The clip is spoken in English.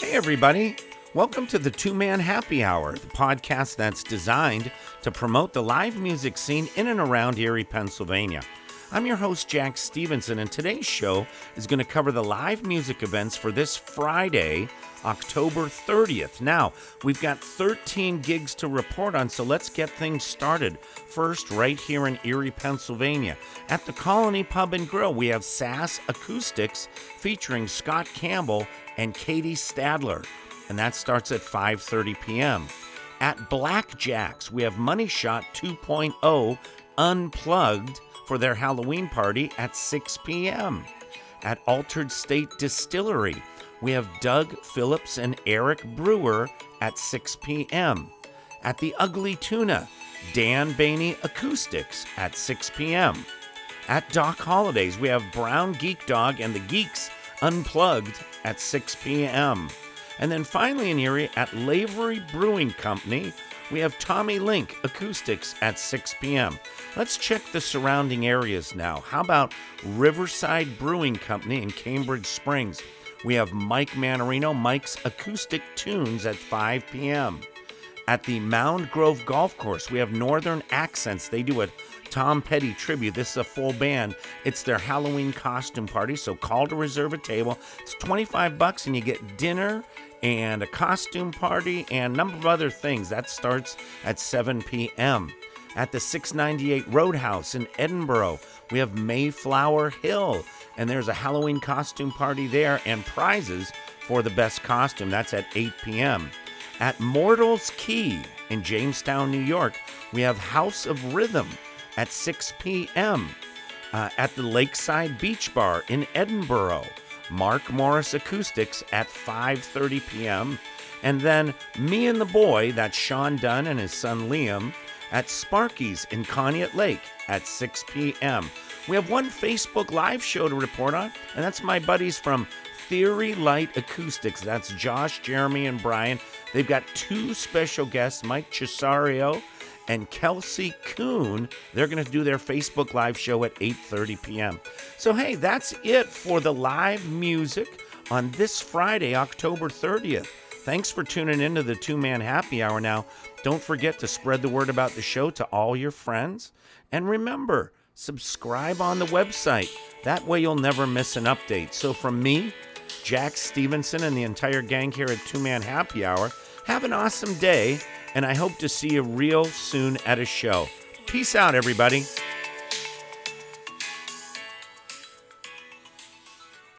Hey, everybody. Welcome to the Two Man Happy Hour, the podcast that's designed to promote the live music scene in and around Erie, Pennsylvania. I'm your host, Jack Stevenson, and today's show is going to cover the live music events for this Friday, October 30th. Now, we've got 13 gigs to report on, so let's get things started. First, right here in Erie, Pennsylvania, at the Colony Pub and Grill, we have Sass Acoustics featuring Scott Campbell and Katie Stadler, and that starts at 5:30 p.m. At Blackjacks, we have Money Shot 2.0 Unplugged for their Halloween party at 6 p.m. At Altered State Distillery, we have Doug Phillips and Eric Brewer at 6 p.m. At the Ugly Tuna, Dan Baney Acoustics at 6 p.m. At Doc Holidays, we have Brown Geek Dog and the Geeks Unplugged at 6 p.m. And then finally in Erie at Lavery Brewing Company, we have Tommy Link Acoustics at 6 p.m. Let's check the surrounding areas now. How about Riverside Brewing Company in Cambridge Springs? We have Mike Manarino, Mike's Acoustic Tunes at 5 p.m. At the Mound Grove Golf Course, we have Northern Accents. They do a Tom Petty tribute. This is a full band. It's their Halloween costume party, so call to reserve a table. It's 25 bucks and you get dinner and a costume party and a number of other things. That starts at 7 p.m. At the 698 Roadhouse in Edinboro, we have Mayflower Hill, and there's a Halloween costume party there and prizes for the best costume. That's at 8 p.m. At Mortals Key in Jamestown, New York, we have House of Rhythm at 6 p.m. Uh, at the Lakeside Beach Bar in Edinboro, Mark Morris Acoustics at 5:30 p.m. And then Me and the Boy, that's Sean Dunn and his son Liam, at Sparky's in Conneaut Lake at 6 p.m. We have one Facebook Live show to report on, and that's my buddies from Theory Light Acoustics. That's Josh, Jeremy, and Brian. They've got two special guests, Mike Cesario and Kelsey Kuhn. They're going to do their Facebook Live show at 8:30 p.m. So hey, that's it for the live music on this Friday, October 30th. Thanks for tuning into the Two Man Happy Hour. Now, don't forget to spread the word about the show to all your friends, and remember, subscribe on the website. That way, you'll never miss an update. So, from me, Jack Stevenson, and the entire gang here at Two Man Happy Hour, have an awesome day and I hope to see you real soon at a show. Peace out, everybody.